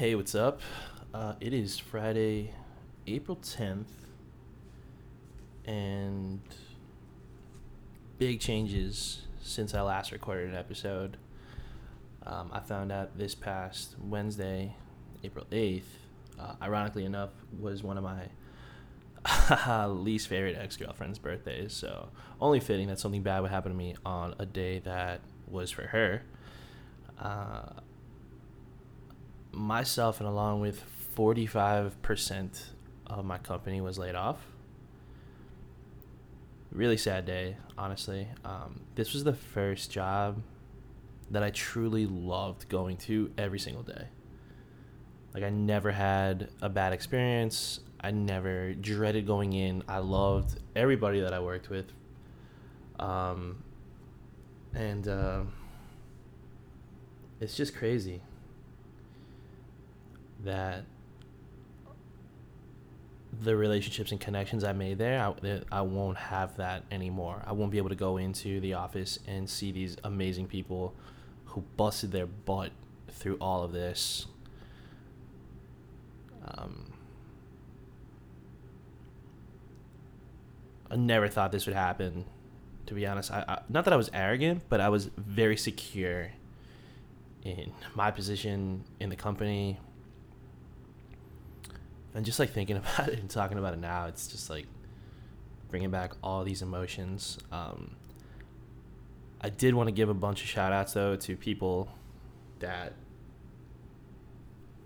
Hey, what's up? Uh, it is Friday, April 10th, and big changes since I last recorded an episode. Um, I found out this past Wednesday, April 8th, uh, ironically enough, was one of my least favorite ex girlfriend's birthdays. So, only fitting that something bad would happen to me on a day that was for her. Uh, myself and along with 45% of my company was laid off. Really sad day, honestly. Um, this was the first job that I truly loved going to every single day. Like, I never had a bad experience. I never dreaded going in. I loved everybody that I worked with. Um, and uh, it's just crazy that the relationships and connections I made there, I, I won't have that anymore. I won't be able to go into the office and see these amazing people who busted their butt through all of this. Um, I never thought this would happen. To be honest, I, I not that I was arrogant, but I was very secure in my position in the company, and just like thinking about it and talking about it now, it's just like bringing back all these emotions. Um, I did want to give a bunch of shout outs though to people that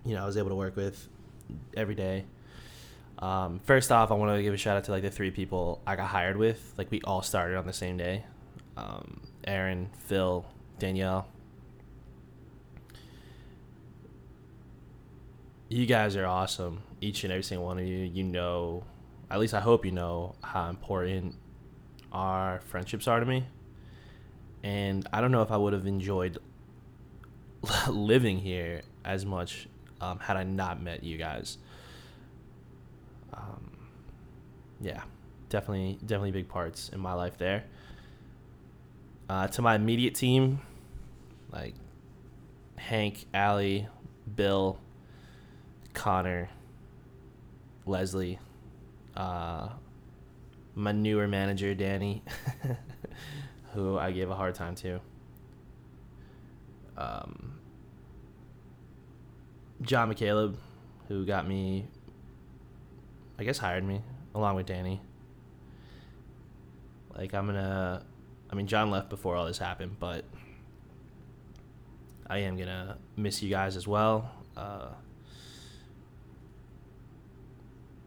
you know I was able to work with every day. Um, first off, I want to give a shout out to like the three people I got hired with. Like we all started on the same day. Um, Aaron, Phil, Danielle. You guys are awesome each and every single one of you, you know, at least I hope you know how important our friendships are to me. And I don't know if I would have enjoyed living here as much um, had I not met you guys. Um, yeah, definitely, definitely big parts in my life there. Uh, to my immediate team, like Hank, Allie, Bill, Connor, Leslie, uh, my newer manager Danny, who I gave a hard time to. Um, John McCaleb, who got me, I guess hired me along with Danny. Like I'm gonna, I mean John left before all this happened, but I am gonna miss you guys as well. Uh,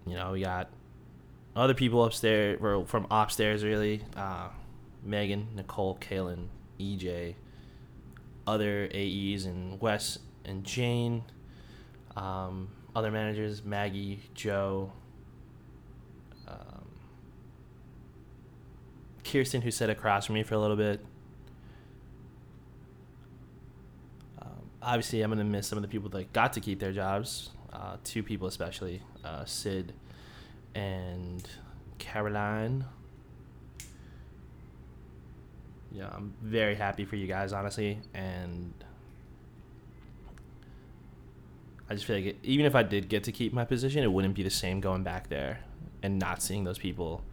you know, we got other people upstairs, or from upstairs, really. Uh, Megan, Nicole, Kaylin, EJ, other AEs, and Wes and Jane. Um, other managers, Maggie, Joe, um, Kirsten, who sat across from me for a little bit. Um, obviously, I'm going to miss some of the people that got to keep their jobs uh, two people especially, uh, Sid and Caroline. Yeah, I'm very happy for you guys, honestly, and I just feel like it, even if I did get to keep my position, it wouldn't be the same going back there and not seeing those people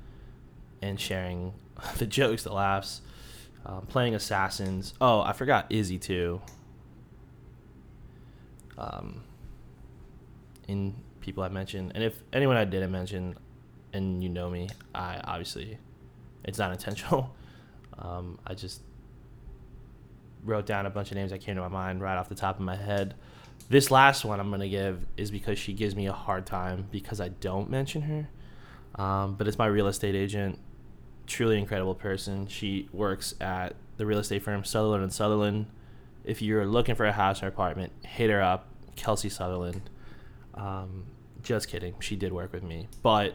and sharing the jokes, the laughs, um, playing assassins. Oh, I forgot Izzy too. Um, in people I mentioned. And if anyone I didn't mention and you know me, I obviously, it's not intentional. Um, I just wrote down a bunch of names that came to my mind right off the top of my head. This last one I'm to give is because she gives me a hard time because I don't mention her. Um, but it's my real estate agent. Truly incredible person. She works at the real estate firm Sutherland and Sutherland. If you're looking for a house or apartment, hit her up, Kelsey Sutherland. Um, just kidding. She did work with me. But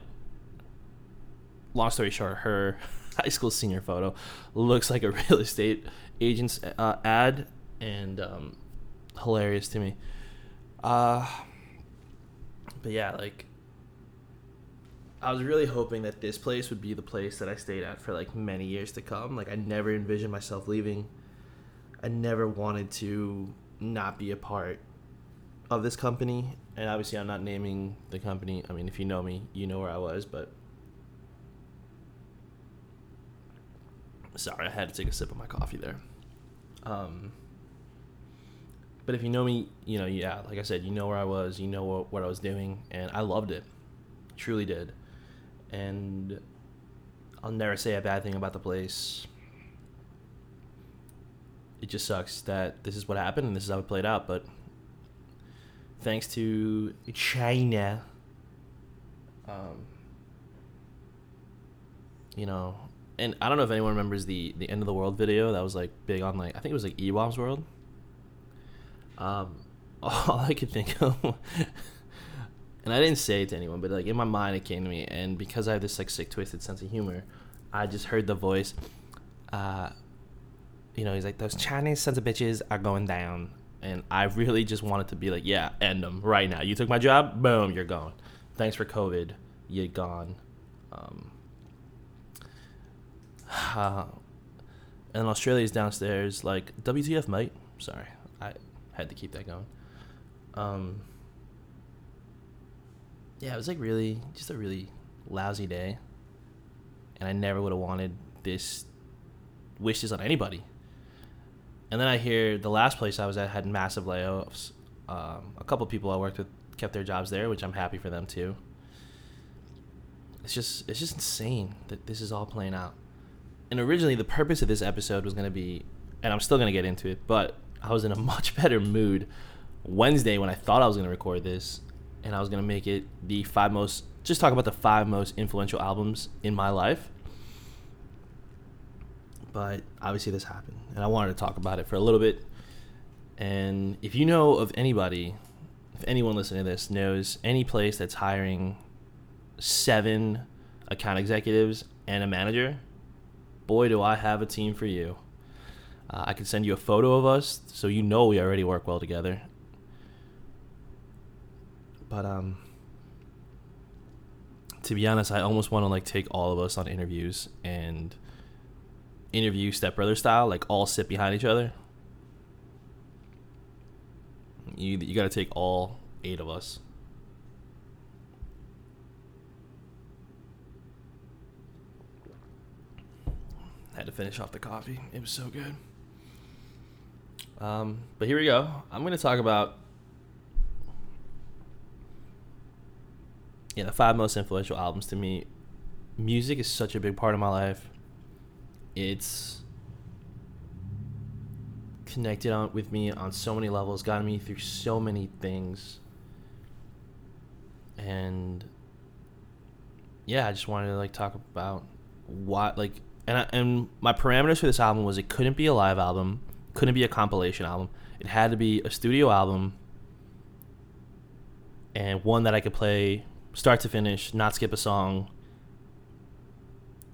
long story short, her high school senior photo looks like a real estate agent's uh, ad and um, hilarious to me. Uh, but yeah, like I was really hoping that this place would be the place that I stayed at for like many years to come. Like I never envisioned myself leaving. I never wanted to not be a part of this company, and obviously I'm not naming the company. I mean, if you know me, you know where I was, but sorry, I had to take a sip of my coffee there. Um, but if you know me, you know, yeah, like I said, you know where I was, you know what, what I was doing, and I loved it, truly did, and I'll never say a bad thing about the place. It just sucks that this is what happened and this is how it played out, but thanks to China, um, you know, and I don't know if anyone remembers the the end of the world video that was like big on like I think it was like eBaum's World. Um, all I could think of, and I didn't say it to anyone, but like in my mind it came to me, and because I have this like sick twisted sense of humor, I just heard the voice. Uh, you know, he's like those Chinese sons of bitches are going down, and I really just wanted to be like, yeah, end them right now. You took my job, boom, you're gone. Thanks for COVID, you're gone. Um, uh, and Australia's downstairs, like WTF, mate. Sorry, I had to keep that going. Um, yeah, it was like really just a really lousy day, and I never would have wanted this. wishes on anybody. And then I hear the last place I was at had massive layoffs. Um, a couple people I worked with kept their jobs there, which I'm happy for them too. It's just it's just insane that this is all playing out and originally the purpose of this episode was going to be, and I'm still going to get into it, but I was in a much better mood Wednesday when I thought I was going to record this, and I was going to make it the five most, just talk about the five most influential albums in my life. But obviously this happened, and I wanted to talk about it for a little bit. And if you know of anybody, if anyone listening to this knows any place that's hiring seven account executives and a manager, boy, do I have a team for you. Uh, I can send you a photo of us so you know we already work well together. But um to be honest, I almost want to like take all of us on interviews and interview stepbrother style, like all sit behind each other. You you got to take all eight of us. Had to finish off the coffee. It was so good. Um, but here we go. I'm going to talk about yeah the five most influential albums to me. Music is such a big part of my life. It's connected on with me on so many levels, gotten me through so many things. And yeah, I just wanted to like talk about what like and I, and my parameters for this album was it couldn't be a live album, couldn't be a compilation album. It had to be a studio album and one that I could play start to finish, not skip a song.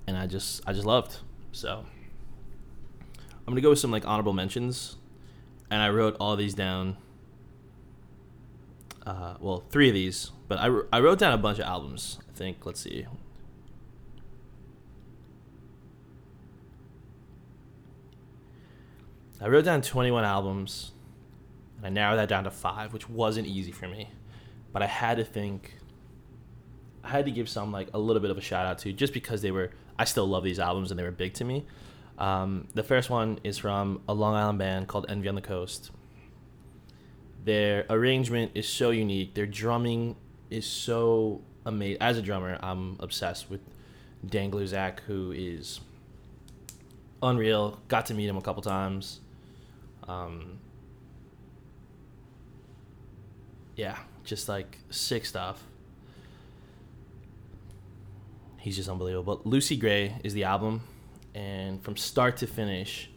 And I just I just loved. So I'm gonna go with some like honorable mentions, and I wrote all these down. Uh, well, three of these, but I, I wrote down a bunch of albums. I think. Let's see. I wrote down 21 albums, and I narrowed that down to five, which wasn't easy for me. But I had to think, I had to give some like a little bit of a shout out to, just because they were. I still love these albums and they were big to me. Um, the first one is from a Long Island band called Envy on the Coast. Their arrangement is so unique. Their drumming is so amazing. As a drummer, I'm obsessed with Dan Gluszak, who is unreal. Got to meet him a couple times. Um, yeah, just like sick stuff. He's just unbelievable. But Lucy Gray is the album, and from start to finish,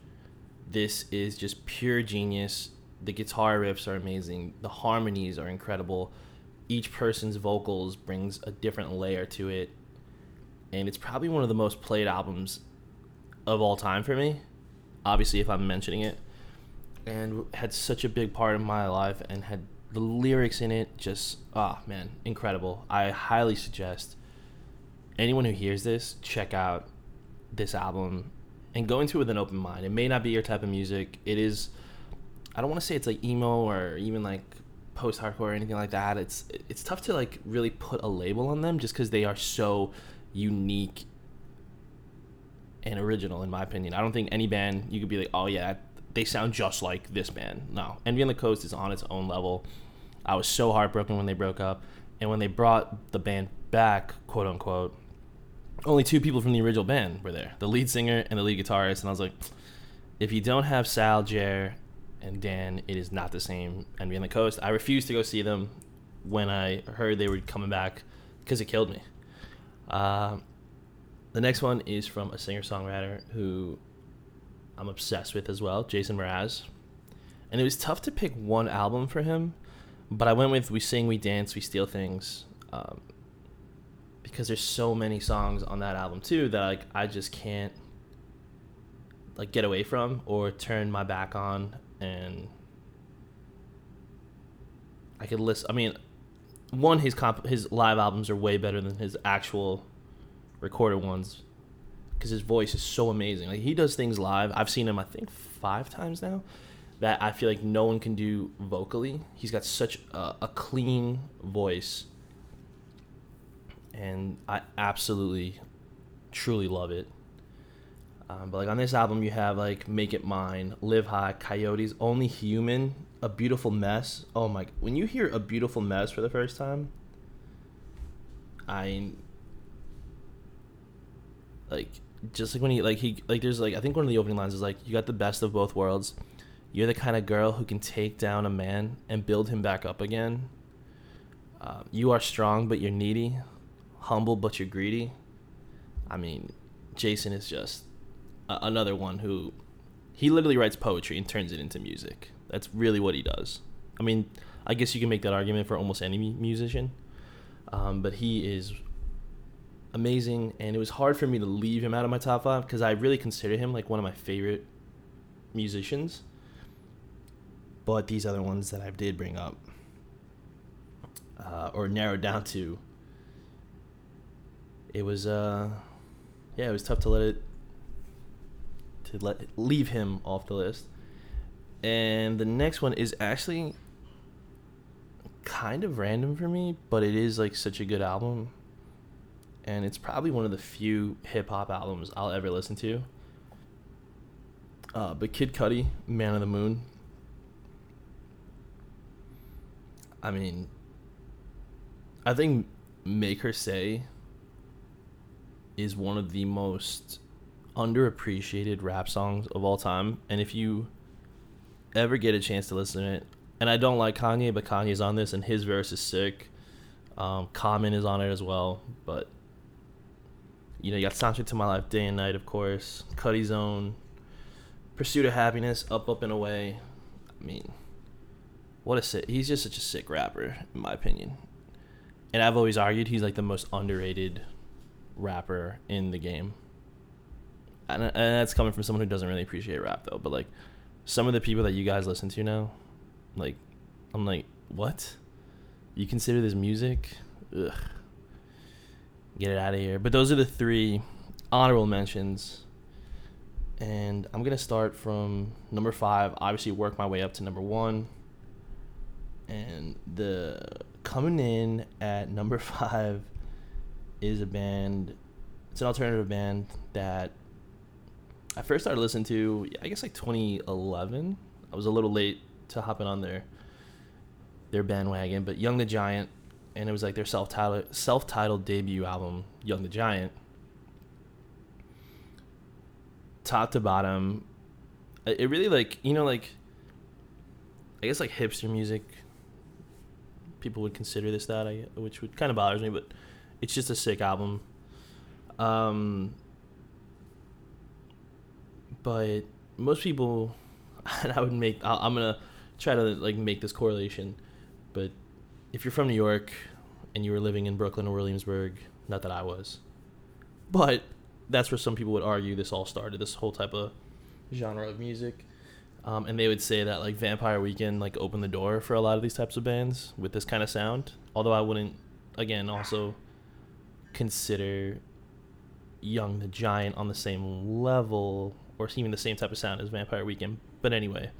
this is just pure genius. The guitar riffs are amazing. The harmonies are incredible. Each person's vocals brings a different layer to it, and it's probably one of the most played albums of all time for me. Obviously, if I'm mentioning it, and had such a big part in my life and had the lyrics in it just ah man incredible i highly suggest anyone who hears this check out this album and go into it with an open mind it may not be your type of music it is i don't want to say it's like emo or even like post hardcore or anything like that. It's it's tough to like really put a label on them just because they are so unique and original in my opinion. I don't think any band you could be like, oh yeah, they sound just like this band. No, Envy on the Coast is on its own level. I was so heartbroken when they broke up, and when they brought the band back, quote unquote, only two people from the original band were there: the lead singer and the lead guitarist. And I was like, if you don't have Sal, Jer, and Dan, it is not the same Envy on the Coast. I refused to go see them when I heard they were coming back because it killed me. Uh, the next one is from a singer songwriter who I'm obsessed with as well, Jason Mraz. And it was tough to pick one album for him, but I went with We Sing, We Dance, We Steal Things. Um, because there's so many songs on that album too that like I just can't like get away from or turn my back on and I could list I mean one his comp his live albums are way better than his actual recorded ones because his voice is so amazing. Like he does things live. I've seen him I think five times now that I feel like no one can do vocally. He's got such a, a clean voice, and I absolutely, truly love it. Um, but like on this album, you have like "Make It Mine," "Live High," "Coyotes," "Only Human," "A Beautiful Mess." Oh my! When you hear "A Beautiful Mess" for the first time, I like just like when he like he like there's like I think one of the opening lines is like you got the best of both worlds. You're the kind of girl who can take down a man and build him back up again. Uh, you are strong but you're needy, humble but you're greedy. I mean, Jason is just a- another one who he literally writes poetry and turns it into music. That's really what he does. I mean, I guess you can make that argument for almost any musician, um, but he is amazing, and it was hard for me to leave him out of my top five because I really consider him like one of my favorite musicians. But these other ones that I did bring up, uh, or narrowed down to, it was uh, yeah, it was tough to let it to let leave him off the list. And the next one is actually kind of random for me, but it is like such a good album and it's probably one of the few hip hop albums I'll ever listen to. Uh, but Kid Cudi, Man of the Moon. I mean, I think Make Her Say is one of the most underappreciated rap songs of all time. And if you ever get a chance to listen to it, and I don't like Kanye, but Kanye's on this, and his verse is sick. Um, Common is on it as well, but you know, you got Soundtrack to My Life, Day and Night, of course, Cudi Zone, Pursuit of Happiness, Up, Up and Away. I mean, what a sick. He's just such a sick rapper, in my opinion. And I've always argued he's like the most underrated rapper in the game. And, and that's coming from someone who doesn't really appreciate rap, though. But like, some of the people that you guys listen to now, like, I'm like, what? You consider this music? Ugh get it out of here. But those are the three honorable mentions. And I'm going to start from number five, obviously, work my way up to number one. And the coming in at number five is a band, it's an alternative band that I first started listening to, I guess, like 2011. I was a little late to hopping on their their bandwagon, but Young the Giant and it was like their self-titled self-titled debut album, Young the Giant. Top to bottom, it really like you know like. I guess like hipster music. People would consider this that, I, which would kind of bothers me, but it's just a sick album. Um, but most people, and I would make. i I'm gonna try to like make this correlation, but if you're from New York and you were living in Brooklyn or Williamsburg, not that I was, but that's where some people would argue this all started. This whole type of genre of music. Um, and they would say that like Vampire Weekend like opened the door for a lot of these types of bands with this kind of sound. Although I wouldn't, again, also consider Young the Giant on the same level or even the same type of sound as Vampire Weekend. But anyway,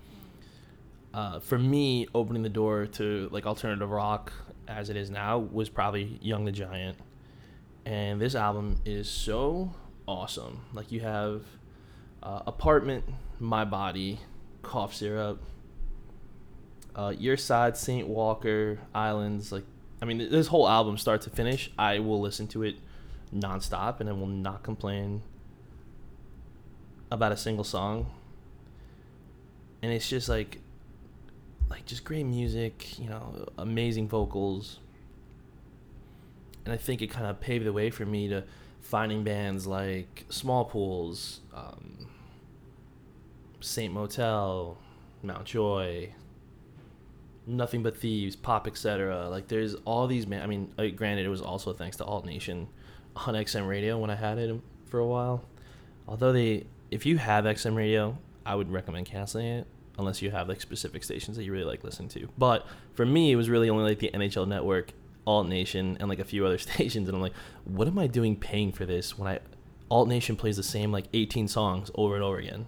uh, for me, opening the door to like alternative rock as it is now was probably Young the Giant, and this album is so awesome. Like you have uh, Apartment, My Body, Cough Syrup, uh, Your Side, Saint Walker, Islands. Like, I mean, this whole album, start to finish, I will listen to it nonstop, and I will not complain about a single song. And it's just like like just great music, you know, amazing vocals. And I think it kind of paved the way for me to finding bands like Smallpools, um, Saint Motel, Mt. Joy, Nothing But Thieves, Pop, etc. Like there's all these man. I mean, uh, granted, it was also thanks to Alt Nation on XM Radio when I had it for a while. Although they, if you have XM Radio, I would recommend canceling it unless you have like specific stations that you really like listening to. But for me, it was really only like the NHL Network, Alt Nation, and like a few other stations. And I'm like, what am I doing paying for this when I Alt Nation plays the same like 18 songs over and over again?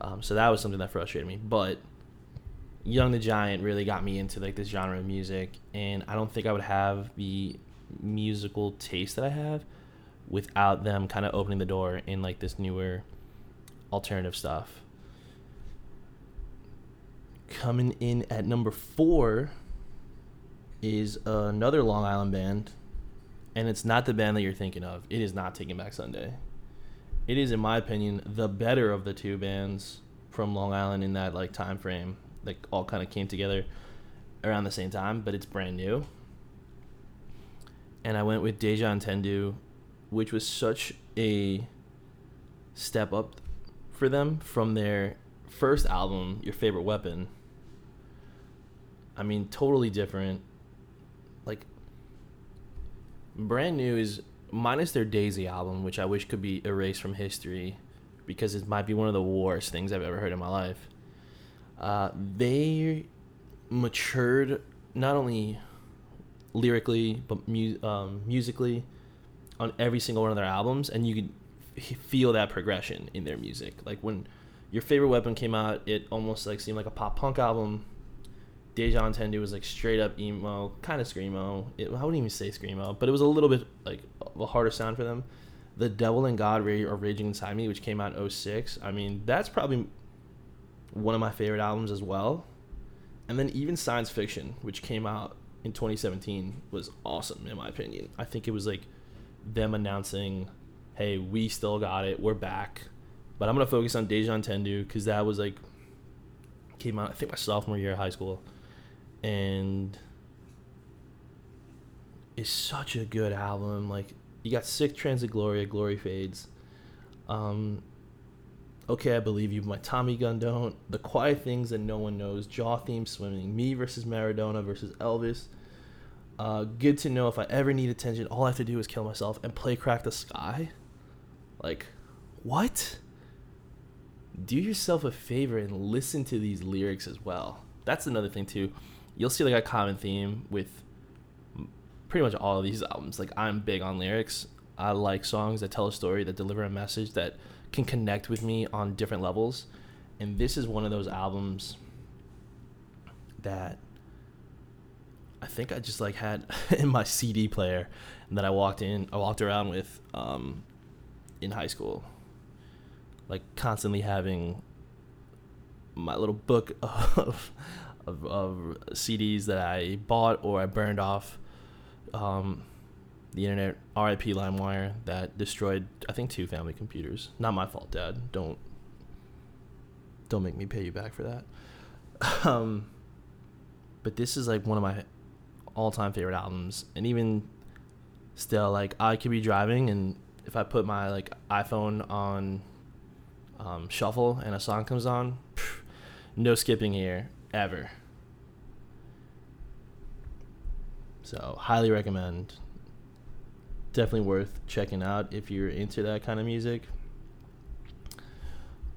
Um, so that was something that frustrated me. But Young the Giant really got me into like this genre of music, and I don't think I would have the musical taste that I have without them kind of opening the door in like this newer alternative stuff. Coming in at number four is another Long Island band, and it's not the band that you're thinking of. It is not Taking Back Sunday. It is, in my opinion, the better of the two bands from Long Island in that like time frame. Like all kind of came together around the same time, but it's brand new. And I went with Deja Entendu, which was such a step up for them from their first album, Your Favorite Weapon I mean, totally different. Like, brand new is minus their Daisy album, which I wish could be erased from history because it might be one of the worst things I've ever heard in my life. Uh, they matured not only lyrically but mu- um, musically on every single one of their albums, and you could feel that progression in their music. Like when your favorite weapon came out, it almost like seemed like a pop punk album Deja Entendu was like straight up emo, kind of screamo. It, I wouldn't even say screamo, but it was a little bit like a harder sound for them. The Devil and God are Raging Inside Me, which came out in 06. I mean, that's probably one of my favorite albums as well. And then even Science Fiction, which came out in 2017, was awesome in my opinion. I think it was like them announcing, "Hey, we still got it. We're back." But I'm gonna focus on Deja Entendu because that was like came out I think my sophomore year of high school and it's such a good album. Like you got Sic Transit Gloria, Glory Fades. Um, okay, I believe you. My Tommy gun don't. The quiet things that no one knows. Jaw theme swimming. Me versus Maradona versus Elvis. Uh, good to know if I ever need attention, all I have to do is kill myself and play Crack the Sky. Like, what? Do yourself a favor and listen to these lyrics as well. That's another thing too you'll see like a common theme with pretty much all of these albums. Like I'm big on lyrics. I like songs that tell a story, that deliver a message, that can connect with me on different levels. And this is one of those albums that I think I just like had in my CD player that I walked in, I walked around with um, in high school, like constantly having my little book of of, of CDs that I bought or I burned off um, the internet. RIP LimeWire that destroyed I think two family computers. Not my fault, Dad. Don't don't make me pay you back for that. um, but this is like one of my all-time favorite albums, and even still, like I could be driving, and if I put my like iPhone on um, shuffle and a song comes on, phew, no skipping here ever. So, highly recommend. Definitely worth checking out if you're into that kind of music.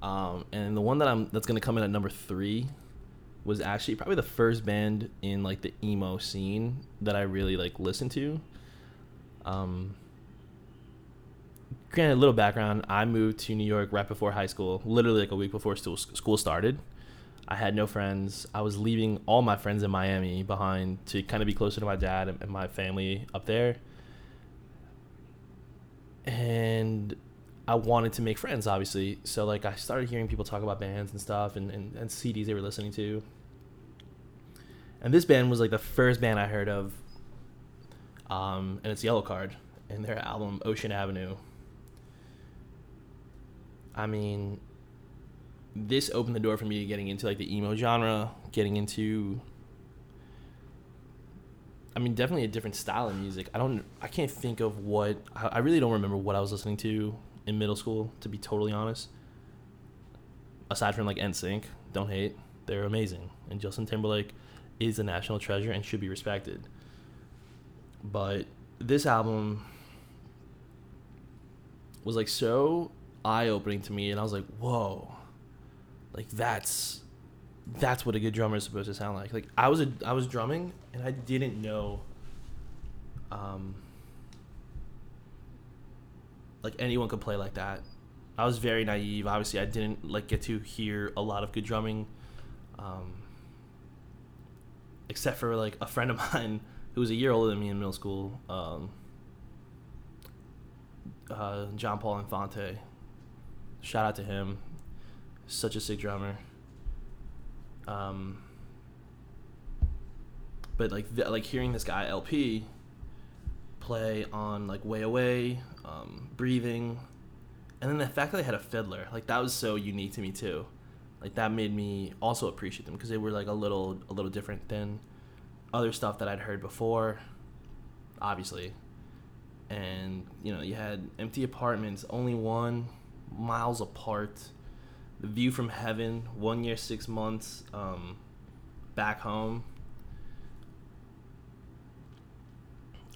Um, and the one that I'm that's gonna come in at number three was actually probably the first band in like the emo scene that I really like listened to. Um, granted, a little background: I moved to New York right before high school, literally like a week before school school started. I had no friends. I was leaving all my friends in Miami behind to kind of be closer to my dad and, and my family up there. And I wanted to make friends, obviously. So like I started hearing people talk about bands and stuff and, and, and CDs they were listening to. And this band was like the first band I heard of. Um, and it's Yellowcard and their album Ocean Avenue. I mean, this opened the door for me to getting into like the emo genre, getting into I mean, definitely a different style of music. I don't, I can't think of what, I really don't remember what I was listening to in middle school, to be totally honest. Aside from like NSYNC, don't hate, they're amazing. And Justin Timberlake is a national treasure and should be respected. But this album was like so eye opening to me, and I was like, whoa, like that's that's what a good drummer is supposed to sound like. Like I was a I was drumming and I didn't know um like anyone could play like that. I was very naive. Obviously, I didn't like get to hear a lot of good drumming um except for like a friend of mine who was a year older than me in middle school. Um uh, John Paul Infante. Shout out to him. Such a sick drummer. Um, but like like hearing this guy LP play on like Way Away, um, Breathing, and then the fact that they had a fiddler, like that was so unique to me too. Like that made me also appreciate them because they were like a little a little different than other stuff that I'd heard before. Obviously, and you know you had empty apartments, only one, miles apart the View from Heaven, One Year, Six Months, um, Back Home.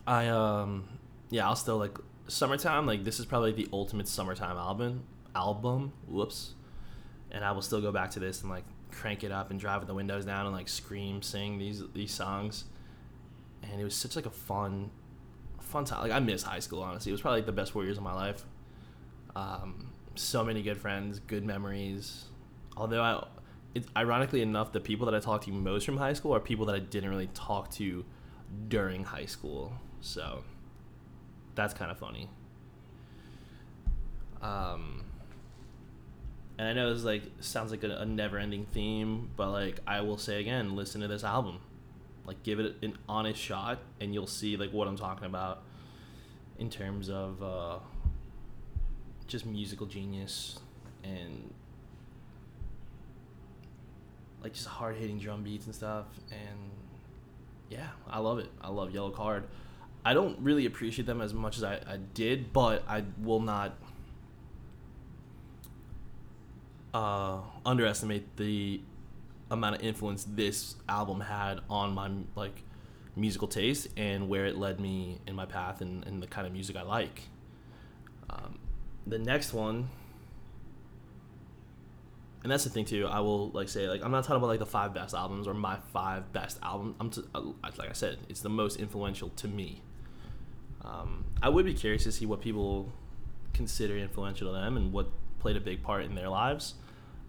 I um yeah, I'll still like summertime. Like this is probably the ultimate summertime album. Album, whoops. And I will still go back to this and like crank it up and drive with the windows down and like scream, sing these these songs. And it was such like a fun, fun time. Like I miss high school. Honestly, it was probably like the best four years of my life. Um, so many good friends, good memories. Although I, it's ironically enough, the people that I talked to most from high school are people that I didn't really talk to during high school. So that's kind of funny. Um, and I know this like sounds like a, a never-ending theme, but like I will say again, listen to this album, like give it an honest shot, and you'll see like what I'm talking about in terms of uh, just musical genius and like just hard hitting drum beats and stuff and yeah i love it. I love Yellowcard i don't really appreciate them as much as i, I did but i will not uh, underestimate the amount of influence this album had on my like musical taste and where it led me in my path and, and the kind of music i like. Um, the next one and that's the thing too. I will like say like I'm not talking about like the five best albums or my five best albums. I'm t- uh, like I said, it's the most influential to me. Um, I would be curious to see what people consider influential to them and what played a big part in their lives.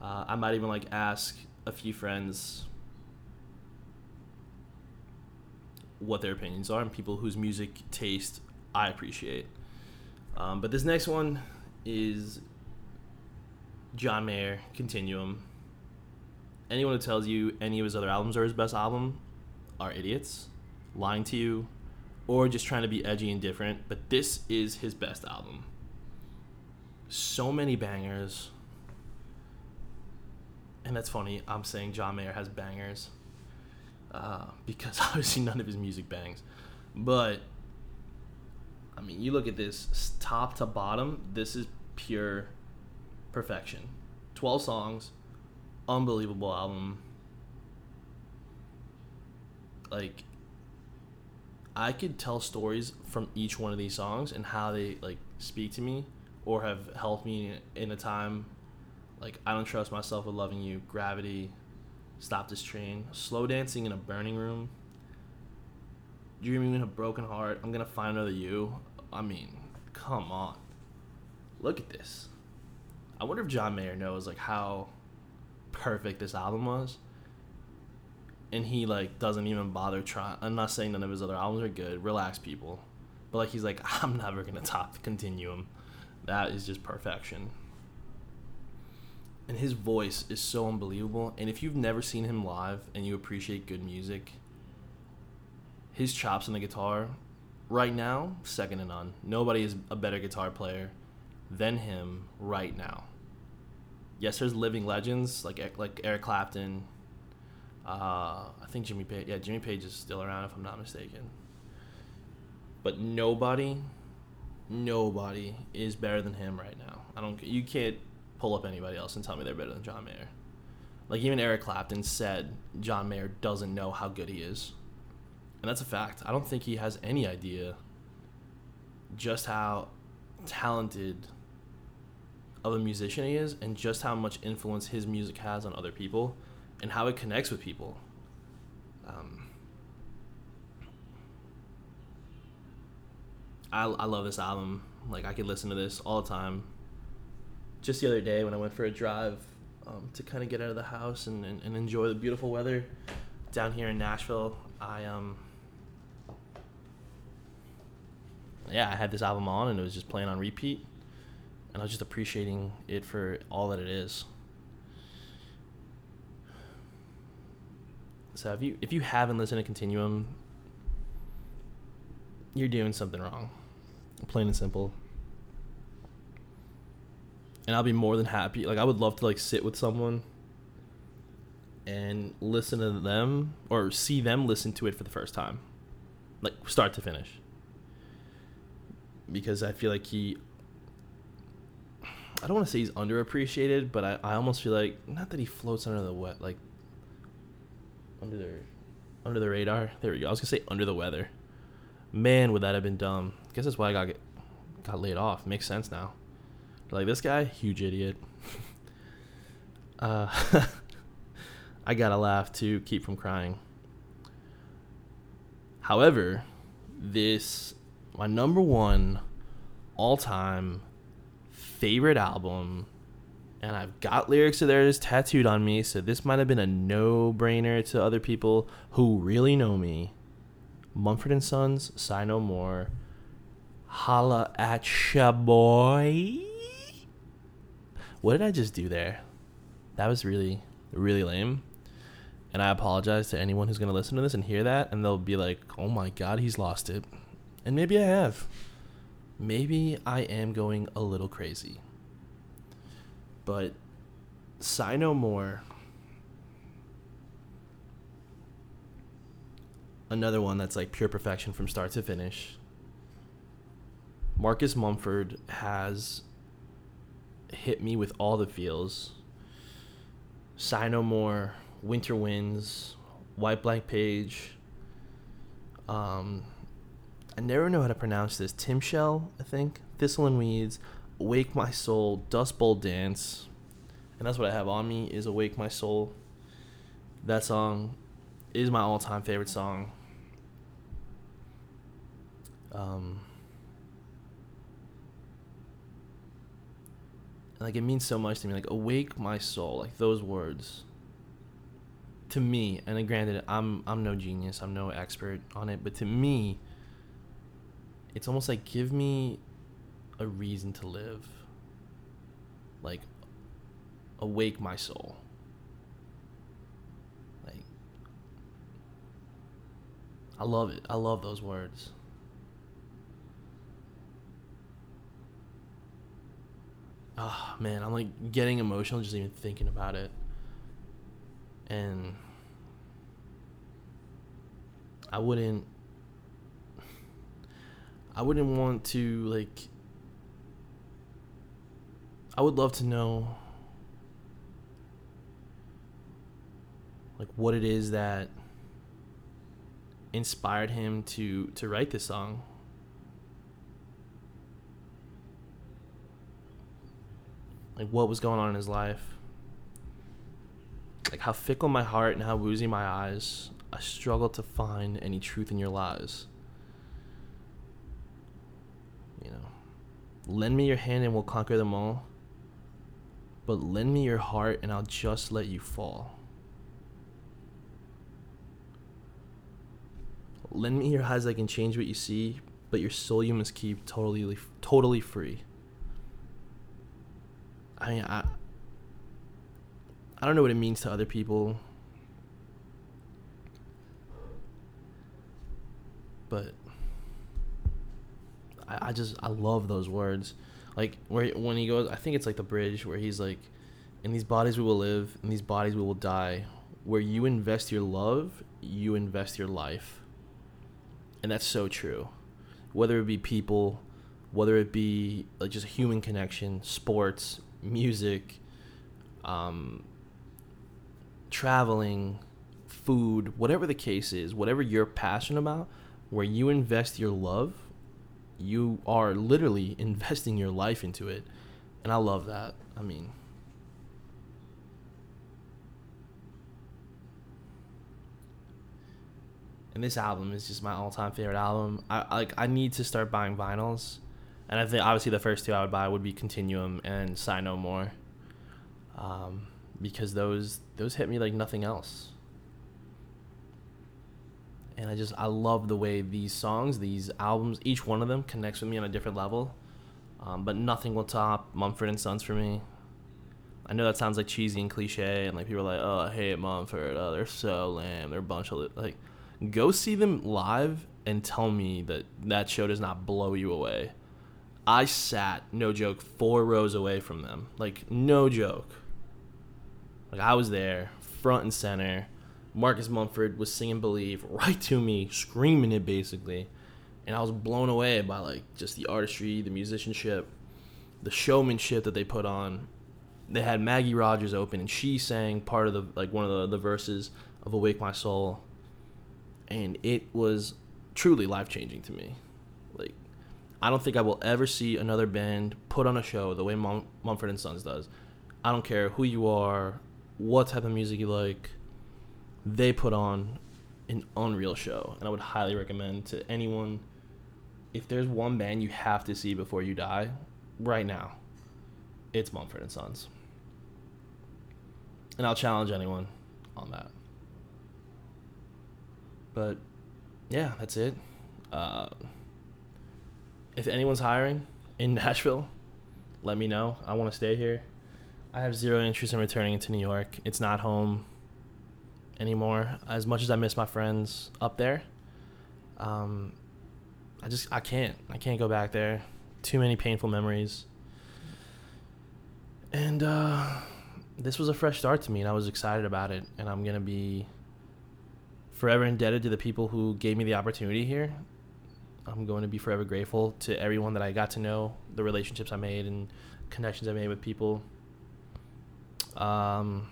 Uh, I might even like ask a few friends what their opinions are and people whose music taste I appreciate. Um, but this next one is John Mayer, Continuum. Anyone who tells you any of his other albums are his best album are idiots, lying to you, or just trying to be edgy and different. But this is his best album. So many bangers. And that's funny, I'm saying John Mayer has bangers. Uh, because obviously none of his music bangs. But I mean, you look at this top to bottom, this is pure perfection. 12 songs, unbelievable album. Like I could tell stories from each one of these songs and how they like speak to me or have helped me in a time like I don't trust myself with loving you, gravity, stop this train, slow dancing in a burning room, dreaming in a broken heart, I'm gonna find another you. I mean, come on. Look at this. I wonder if John Mayer knows like how perfect this album was. And he like doesn't even bother trying. I'm not saying none of his other albums are good. Relax, people. But like he's like, I'm never gonna top the Continuum. That is just perfection. And his voice is so unbelievable. And if you've never seen him live and you appreciate good music, his chops on the guitar, right now, second to none. Nobody is a better guitar player than him right now. Yes, there's living legends like like Eric Clapton. Uh, I think Jimmy Page. Yeah, Jimmy Page is still around if I'm not mistaken. But nobody, nobody is better than him right now. I don't. You can't pull up anybody else and tell me they're better than John Mayer. Like even Eric Clapton said, John Mayer doesn't know how good he is, and that's a fact. I don't think he has any idea just how talented of a musician he is and just how much influence his music has on other people and how it connects with people. Um, I, I love this album. Like, I could listen to this all the time. Just the other day when I went for a drive um, to kind of get out of the house and, and, and enjoy the beautiful weather down here in Nashville, I, um, yeah, I had this album on and it was just playing on repeat and I was just appreciating it for all that it is. So if you if you haven't listened to Continuum, you're doing something wrong. Plain and simple. And I'll be more than happy. Like I would love to like sit with someone and listen to them or see them listen to it for the first time. Like start to finish. Because I feel like he I don't want to say he's underappreciated, but I, I almost feel like not that he floats under the wet like under the under the radar. There we go. I was gonna say under the weather. Man, would that have been dumb? I guess that's why I got got laid off. Makes sense now. Like this guy, huge idiot. uh, I gotta laugh to keep from crying. However, this my number one all time favorite album, and I've got lyrics of theirs tattooed on me, so this might have been a no brainer to other people who really know me. Mumford and Sons, Sigh No More, Holla at ya boy. What did I just do there? That was really, really lame. And I apologize to anyone who's going to listen to this and hear that, and they'll be like, oh my god, he's lost it. And maybe I have maybe I am going a little crazy. But Sigh No More. Another one that's like pure perfection from start to finish. Marcus Mumford has hit me with all the feels. Sigh No More, Winter Winds, White Blank Page, um, I never know how to pronounce this. Timshel, I think. Thistle and Weeds, Wake My Soul, Dust Bowl Dance. And that's what I have on me is Awake My Soul. That song is my all time favorite song. Um, like it means so much to me. Like awake my soul, like those words. To me, and granted, I'm I'm no genius, I'm no expert on it, but to me, it's almost like give me a reason to live. Like awake my soul. Like I love it. I love those words. Oh man, I'm like getting emotional just even thinking about it. And I wouldn't I wouldn't want to like I would love to know like what it is that inspired him to to write this song. Like what was going on in his life. Like how fickle my heart and how woozy my eyes. I struggle to find any truth in your lies. You know, lend me your hand and we'll conquer them all. but lend me your heart and I'll just let you fall. Lend me your eyes, I can change what you see, but your soul you must keep totally, totally free. I mean, I, I don't know what it means to other people, but I, I just I love those words, like where when he goes, I think it's like the bridge where he's like, "In these bodies we will live, in these bodies we will die." Where you invest your love, you invest your life and that's so true. Whether it be people, whether it be like just human connection, sports, music, um, traveling, food, whatever the case is, whatever you're passionate about, where you invest your love, you are literally investing your life into it. And I love that. I mean, and this album is just my all-time favorite album. I like I need to start buying vinyls, and I think obviously the first two I would buy would be Continuum and Sigh No More, um, because those those hit me like nothing else. And I just I love the way these songs, these albums, each one of them connects with me on a different level. Um, but nothing will top Mumford and Sons for me. I know that sounds like cheesy and cliche, and like people are like, "Oh, I hate Mumford. Oh, they're so lame. They're a bunch of like." go see them live and tell me that that show does not blow you away. I sat, no joke, four rows away from them. Like, no joke. Like, I was there, front and center. Marcus Mumford was singing Believe right to me, screaming it basically. And I was blown away by, like, just the artistry, the musicianship, the showmanship that they put on. They had Maggie Rogers open, and she sang part of the, like, one of the, the verses of Awake My Soul and it was truly life changing to me. Like, I don't think I will ever see another band put on a show the way Mum- Mumford and Sons does. I don't care who you are, what type of music you like. They put on an unreal show, and I would highly recommend to anyone. If there's one band you have to see before you die, right now, it's Mumford and Sons. And I'll challenge anyone on that. But yeah, that's it. Uh, if anyone's hiring in Nashville, let me know. I want to stay here. I have zero interest in returning to New York. It's not home anymore. As much as I miss my friends up there, um, I just I can't. I can't go back there. Too many painful memories. And uh, this was a fresh start to me, and I was excited about it. And I'm gonna be forever indebted to the people who gave me the opportunity here. I'm going to be forever grateful to everyone that I got to know, the relationships I made, and connections I made with people. Um,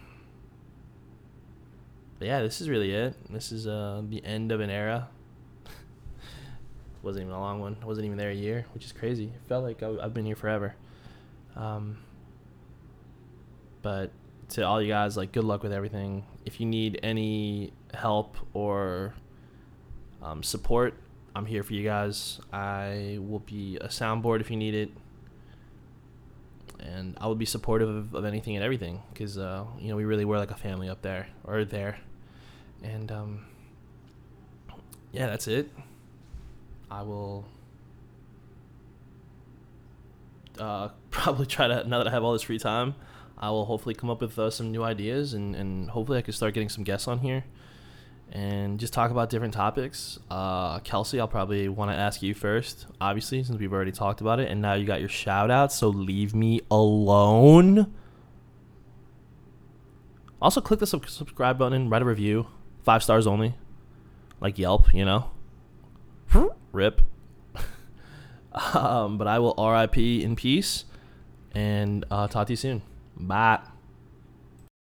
yeah, this is really it. This is uh, the end of an era. wasn't even a long one. I wasn't even there a year, which is crazy. It felt like I, have been here forever. Um, but to all you guys, like, good luck with everything. If you need any help or um, support, I'm here for you guys. I will be a soundboard if you need it. And I will be supportive of, of anything and everything because, uh, you know, we really were like a family up there or there. And, um, yeah, that's it. I will uh, probably try to, now that I have all this free time, I will hopefully come up with uh, some new ideas and, and hopefully I can start getting some guests on here and just talk about different topics. Uh, Kelsey, I'll probably want to ask you first, obviously, since we've already talked about it. And now you got your shout out, so leave me alone. Also, click the sub- subscribe button, write a review, five stars only, like Yelp, you know. Rip. um, but I will RIP in peace and uh, talk to you soon. Bye.